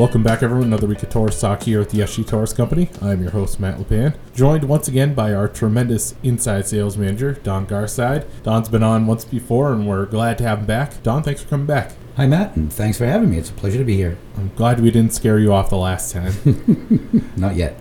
Welcome back, everyone. Another week of Torrice Talk here at the SG Torrice Company. I'm your host, Matt Lepan, joined once again by our tremendous inside sales manager, Don Garside. Don's been on once before, and we're glad to have him back. Don, thanks for coming back. Hi, Matt, and thanks for having me. It's a pleasure to be here. I'm glad we didn't scare you off the last time. Not yet.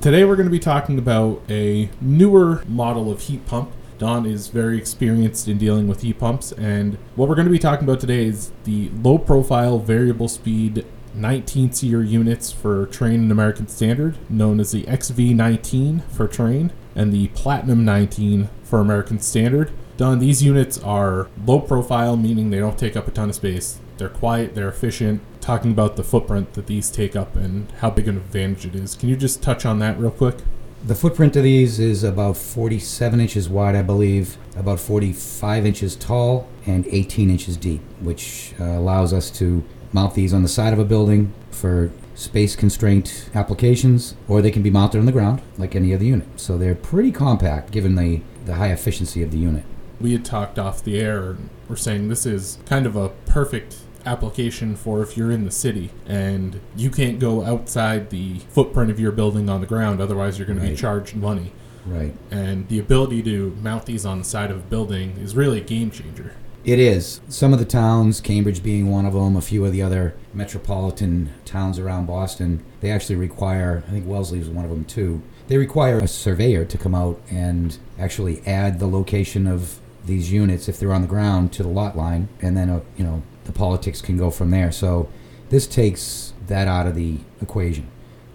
Today, we're going to be talking about a newer model of heat pump. Don is very experienced in dealing with heat pumps, and what we're going to be talking about today is the low profile variable speed 19 SEER units for Trane and American Standard, known as the XV19 for Trane and the Platinum 19 for American Standard. Don, these units are low profile, meaning they don't take up a ton of space. They're quiet, they're efficient. Talking about the footprint that these take up and how big an advantage it is. Can you just touch on that real quick? The footprint of these is about 47 inches wide, I believe, about 45 inches tall, and 18 inches deep, which uh, allows us to mount these on the side of a building for space constraint applications, or they can be mounted on the ground like any other unit. So they're pretty compact given the, the high efficiency of the unit. We had talked off the air and we're saying this is kind of a perfect application for if you're in the city and you can't go outside the footprint of your building on the ground, otherwise you're going to be charged money. Right. And the ability to mount these on the side of a building is really a game changer. It is. Some of the towns, Cambridge being one of them, a few of the other metropolitan towns around Boston, they actually require, I think Wellesley is one of them too, they require a surveyor to come out and actually add the location of these units if they're on the ground to the lot line, and then, uh, you know, the politics can go from there. So this takes that out of the equation.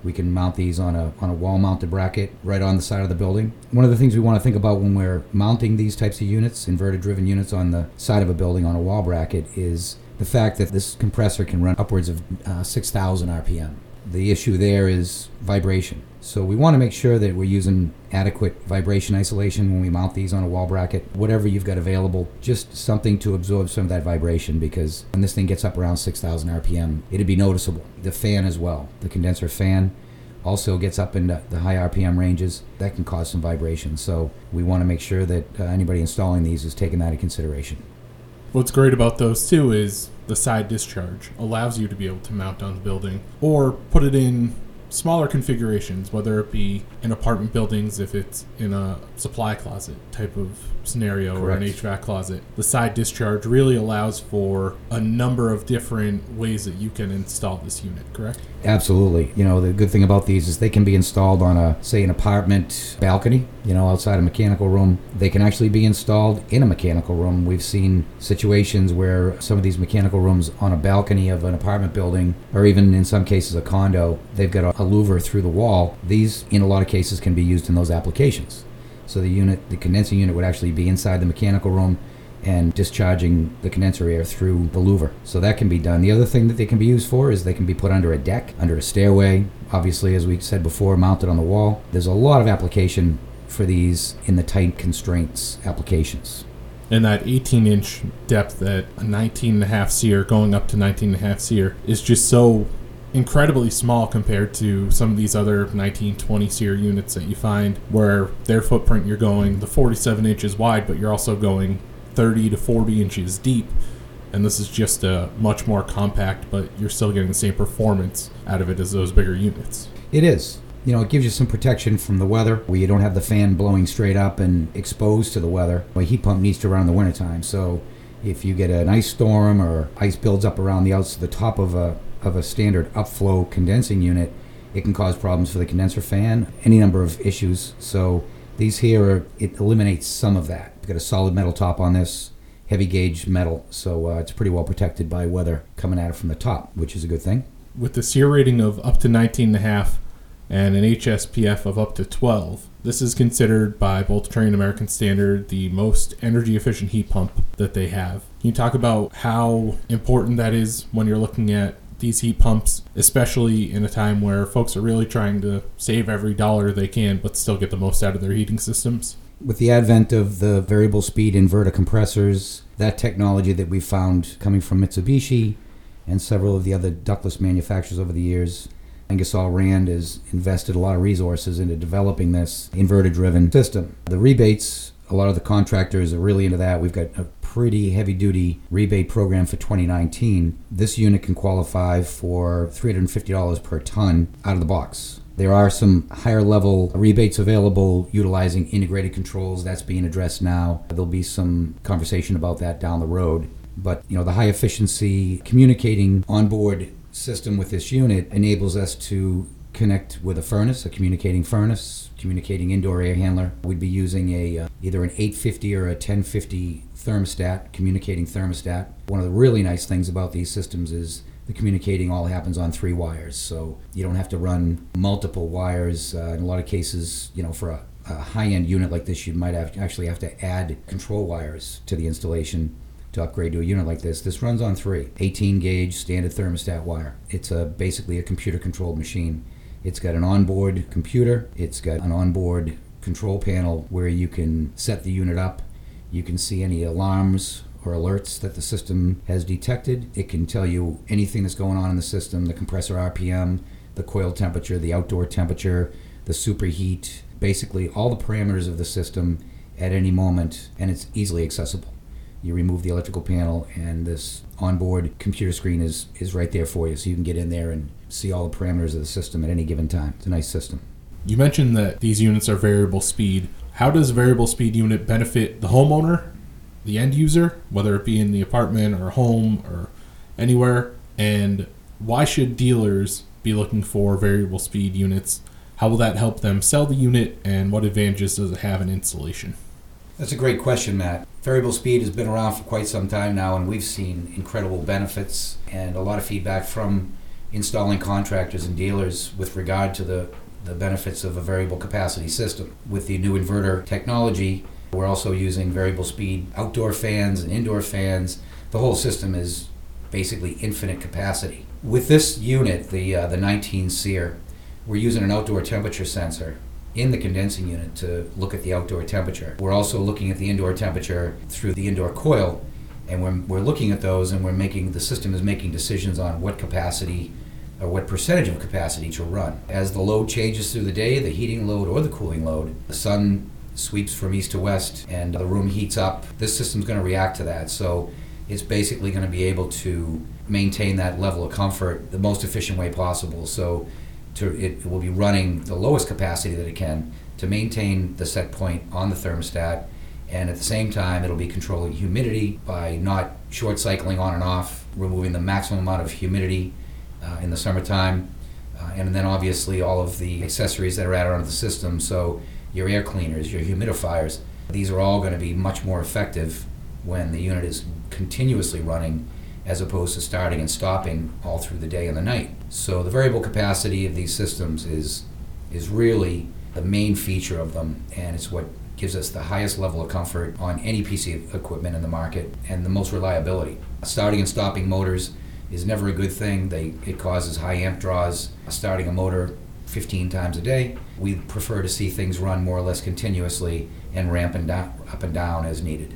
We can mount these on a on a wall mounted bracket right on the side of the building. One of the things we want to think about when we're mounting these types of units, inverter driven units on the side of a building on a wall bracket is the fact that this compressor can run upwards of uh, 6,000 RPM. The issue there is vibration. So we want to make sure that we're using adequate vibration isolation when we mount these on a wall bracket. Whatever you've got available, just something to absorb some of that vibration because when this thing gets up around 6,000 RPM, it'd be noticeable. The fan as well, the condenser fan also gets up into the high RPM ranges. That can cause some vibration. So we want to make sure that uh, anybody installing these is taking that into consideration. What's great about those too is the side discharge allows you to be able to mount on the building or put it in smaller configurations, whether it be in apartment buildings if it's in a supply closet type of scenario or an HVAC closet. The side discharge really allows for a number of different ways that you can install this unit, correct? Absolutely. You know, the good thing about these is they can be installed on a, say, an apartment balcony, you know, outside a mechanical room. They can actually be installed in a mechanical room. We've seen situations where some of these mechanical rooms on a balcony of an apartment building, or even in some cases a condo, they've got a, a louver through the wall. These, in a lot of cases, can be used in those applications. So the unit, the condensing unit would actually be inside the mechanical room and discharging the condenser air through the louver. So that can be done. The other thing that they can be used for is they can be put under a deck, under a stairway, obviously, as we said before, mounted on the wall. There's a lot of application for these in the tight constraints applications. And that 18 inch depth at a 19 and a half SEER going up to 19 and a half SEER is just so incredibly small compared to some of these other 19 20 SEER units that you find where their footprint you're going the 47 inches wide but you're also going 30 to 40 inches deep and this is just a much more compact but you're still getting the same performance out of it as those bigger units It is. You know, it gives you some protection from the weather where you don't have the fan blowing straight up and exposed to the weather. A heat pump needs to run in the wintertime. So if you get an ice storm or ice builds up around the outs the top of a of a standard upflow condensing unit, it can cause problems for the condenser fan, any number of issues. So these here are, it eliminates some of that. We've got a solid metal top on this, heavy gauge metal, so uh, it's pretty well protected by weather coming at it from the top, which is a good thing. with the SEER rating of up to 19.5 and an HSPF of up to 12, this is considered by both Trane and American Standard the most energy efficient heat pump that they have. Can you talk about how important that is when you're looking at these heat pumps, especially in a time where folks are really trying to save every dollar they can but still get the most out of their heating systems? With the advent of the variable speed inverter compressors, that technology that we've found coming from Mitsubishi and several of the other ductless manufacturers over the years, Ingersoll Rand has invested a lot of resources into developing this inverter driven system. The rebates A lot of the contractors are really into that. We've got a pretty heavy duty rebate program for 2019. This unit can qualify for $350 per ton out of the box. There are some higher level rebates available utilizing integrated controls. That's being addressed now. There'll be some conversation about that down the road. But you know, the high efficiency communicating onboard system with this unit enables us to connect with a furnace, a communicating furnace, communicating indoor air handler. We'd be using a uh, either an 850 or a 1050 thermostat, communicating thermostat. One of the really nice things about these systems is the communicating all happens on three wires, so you don't have to run multiple wires. Uh, in a lot of cases, you know, for a, a high-end unit like this, you might have actually have to add control wires to the installation to upgrade to a unit like this. This runs on three 18 gauge standard thermostat wire. It's a basically a computer controlled machine. It's got an onboard computer, it's got an onboard control panel where you can set the unit up. You can see any alarms or alerts that the system has detected. It can tell you anything that's going on in the system the compressor RPM, the coil temperature, the outdoor temperature, the superheat, basically all the parameters of the system at any moment, and it's easily accessible. You remove the electrical panel, and this onboard computer screen is, is right there for you, so you can get in there and see all the parameters of the system at any given time. It's a nice system. You mentioned that these units are variable speed. How does a variable speed unit benefit the homeowner, the end user, whether it be in the apartment or home or anywhere? And why should dealers be looking for variable speed units? How will that help them sell the unit, and what advantages does it have in installation? That's a great question, Matt. Variable speed has been around for quite some time now, and we've seen incredible benefits and a lot of feedback from installing contractors and dealers with regard to the, the benefits of a variable capacity system. With the new inverter technology, we're also using variable speed outdoor fans and indoor fans. The whole system is basically infinite capacity. With this unit, the, uh, the 19 SEER, we're using an outdoor temperature sensor in the condensing unit to look at the outdoor temperature. We're also looking at the indoor temperature through the indoor coil, and we're, we're looking at those and we're making, the system is making decisions on what capacity or what percentage of capacity to run. As the load changes through the day, the heating load or the cooling load, the sun sweeps from east to west and the room heats up, this system's going to react to that. So it's basically going to be able to maintain that level of comfort the most efficient way possible. So to, it will be running the lowest capacity that it can to maintain the set point on the thermostat. And at the same time it'll be controlling humidity by not short cycling on and off removing the maximum amount of humidity uh, in the summertime. Uh, and then obviously all of the accessories that are added onto the system. So your air cleaners your humidifiers these are all going to be much more effective when the unit is continuously running as opposed to starting and stopping all through the day and the night. So the variable capacity of these systems is is really the main feature of them, and it's what gives us the highest level of comfort on any piece of equipment in the market and the most reliability. Starting and stopping motors is never a good thing. They it causes high amp draws. Starting a motor 15 times a day, we prefer to see things run more or less continuously and ramp up and down as needed.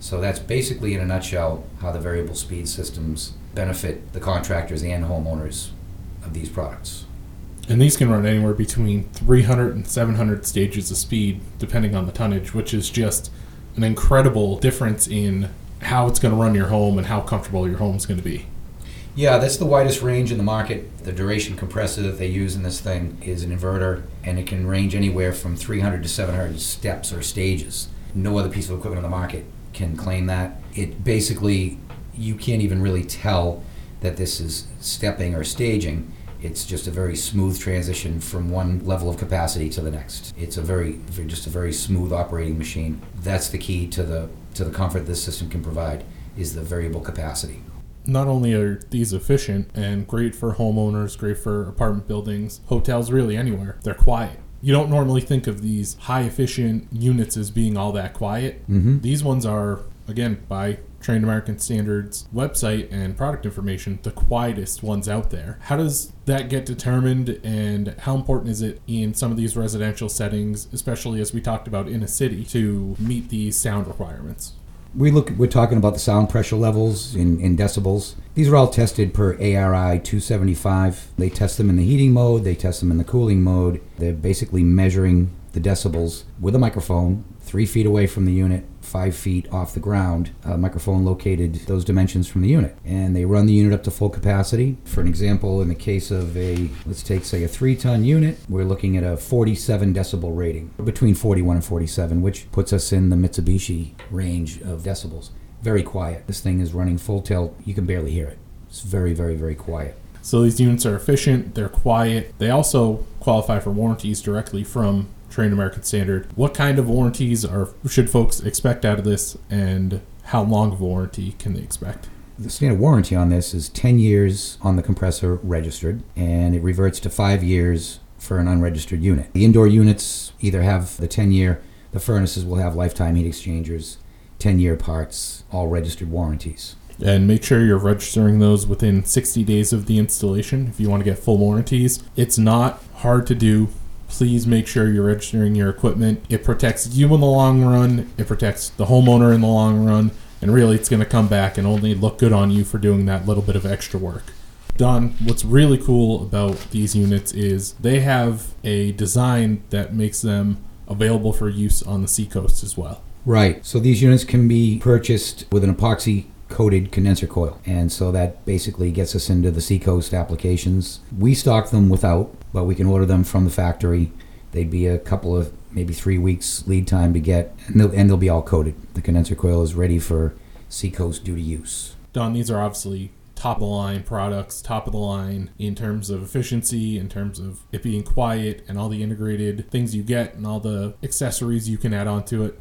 So that's basically, in a nutshell, how the variable speed systems benefit the contractors and homeowners of these products. And these can run anywhere between 300 and 700 stages of speed, depending on the tonnage, which is just an incredible difference in how it's going to run your home and how comfortable your home is going to be. Yeah, that's the widest range in the market. The duration compressor that they use in this thing is an inverter, and it can range anywhere from 300 to 700 steps or stages. No other piece of equipment on the market can claim that. It basically, you can't even really tell that this is stepping or staging. It's just a very smooth transition from one level of capacity to the next. It's a very, just a very smooth operating machine. That's the key to the to the comfort this system can provide is the variable capacity. Not only are these efficient and great for homeowners, great for apartment buildings, hotels, really anywhere, they're quiet you don't normally think of these high efficient units as being all that quiet. Mm-hmm. These ones are, again, by Trained American Standards website and product information, the quietest ones out there. How does that get determined, and how important is it in some of these residential settings, especially as we talked about in a city, to meet these sound requirements? We look we're talking about the sound pressure levels in, in decibels. These are all tested per ARI 275 they test them in the heating mode they test them in the cooling mode. They're basically measuring the decibels with a microphone three feet away from the unit, five feet off the ground. A microphone located those dimensions from the unit. And they run the unit up to full capacity. For an example, in the case of a, let's take, say, a three ton unit, we're looking at a 47 decibel rating, between 41 and 47, which puts us in the Mitsubishi range of decibels. Very quiet. This thing is running full tilt. You can barely hear it. It's very, very, very quiet. So these units are efficient, they're quiet. They also qualify for warranties directly from Trane American Standard. What kind of warranties are should folks expect out of this and how long of a warranty can they expect? The standard warranty on this is 10 years on the compressor registered, and it reverts to five years for an unregistered unit. The indoor units either have the 10 year, the furnaces will have lifetime heat exchangers, 10 year parts, all registered warranties. And make sure you're registering those within 60 days of the installation if you want to get full warranties. It's not hard to do. Please make sure you're registering your equipment. It protects you in the long run, it protects the homeowner in the long run, and really it's going to come back and only look good on you for doing that little bit of extra work. Don, what's really cool about these units is they have a design that makes them available for use on the seacoast as well. Right. So these units can be purchased with an epoxy coated condenser coil. And so that basically gets us into the Seacoast applications. We stock them without, but we can order them from the factory. They'd be a couple of maybe three weeks lead time to get, and they'll, and they'll be all coated. The condenser coil is ready for Seacoast duty use. Don, these are obviously top of the line products, top of the line in terms of efficiency, in terms of it being quiet, and all the integrated things you get, and all the accessories you can add onto it.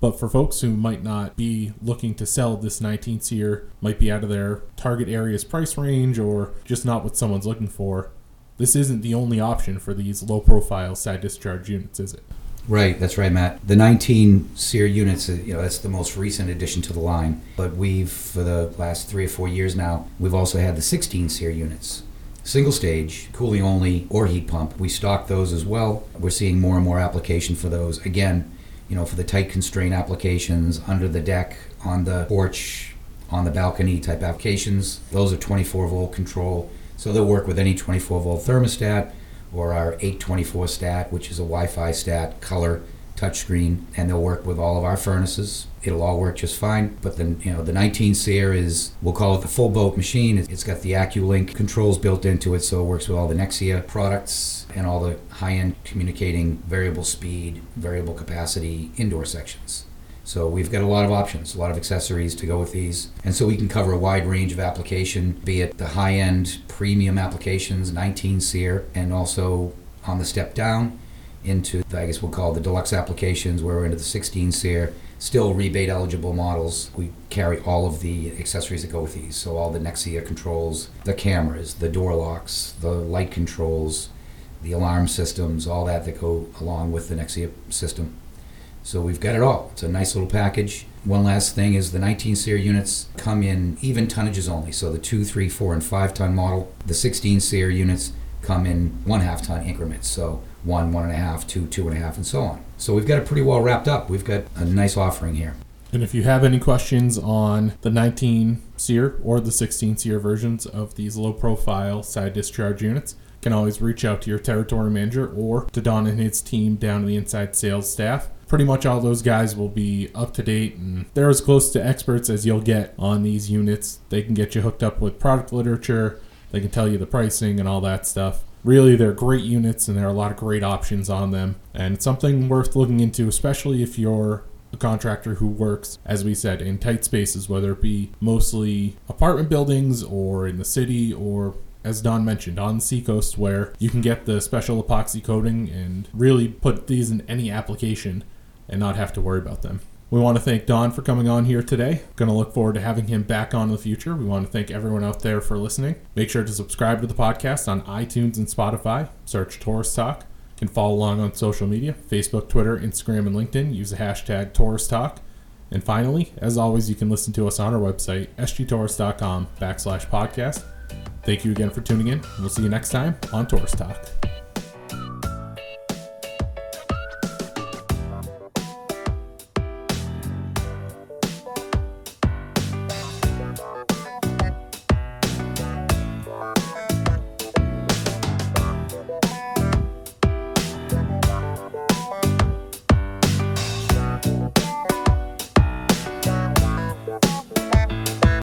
But for folks who might not be looking to sell this 19 SEER, might be out of their target area's price range or just not what someone's looking for, this isn't the only option for these low profile side discharge units, is it? Right, that's right, Matt. The 19 SEER units, uh, you know, that's the most recent addition to the line. But we've, for the last three or four years now, we've also had the 16 SEER units. Single stage, cooling only, or heat pump. We stock those as well. We're seeing more and more application for those. Again, you know, for the tight constraint applications under the deck, on the porch, on the balcony type applications. Those are 24 volt control. So they'll work with any 24 volt thermostat or our 824 stat, which is a Wi Fi stat color touchscreen, and they'll work with all of our furnaces. It'll all work just fine. But then, you know, the 19 SEER is, we'll call it the full boat machine. It's got the AccuLink controls built into it, so it works with all the Nexia products and all the high end communicating variable speed, variable capacity indoor sections. So we've got a lot of options, a lot of accessories to go with these. And so we can cover a wide range of application, be it the high end premium applications, 19 SEER, and also on the step down into, I guess we'll call the deluxe applications, where we're into the 16 SEER, still rebate eligible models. We carry all of the accessories that go with these. So all the Nexia controls, the cameras, the door locks, the light controls, the alarm systems, all that that go along with the Nexia system. So we've got it all. It's a nice little package. One last thing is the 19 SEER units come in even tonnages only. So the 2, 3, 4, and 5 ton model. The 16 SEER units come in one half ton increments. So one, one and a half, two, two and a half, and so on. So we've got it pretty well wrapped up. We've got a nice offering here. And if you have any questions on the 19 SEER or the 16 SEER versions of these low profile side discharge units, you can always reach out to your territory manager or to Don and his team down in the inside sales staff. Pretty much all those guys will be up to date and they're as close to experts as you'll get on these units. They can get you hooked up with product literature, they can tell you the pricing and all that stuff really they're great units and there are a lot of great options on them and it's something worth looking into especially if you're a contractor who works as we said in tight spaces whether it be mostly apartment buildings or in the city or as Don mentioned, on the seacoast where you can get the special epoxy coating and really put these in any application and not have to worry about them. We want to thank Don for coming on here today. Going to look forward to having him back on in the future. We want to thank everyone out there for listening. Make sure to subscribe to the podcast on iTunes and Spotify. Search Torrice Talk. Can follow along on social media Facebook, Twitter, Instagram, and LinkedIn. Use the hashtag Torrice Talk. And finally, as always, you can listen to us on our website, sgtorrice.com backslash podcast. Thank you again for tuning in. We'll see you next time on Torrice Talk.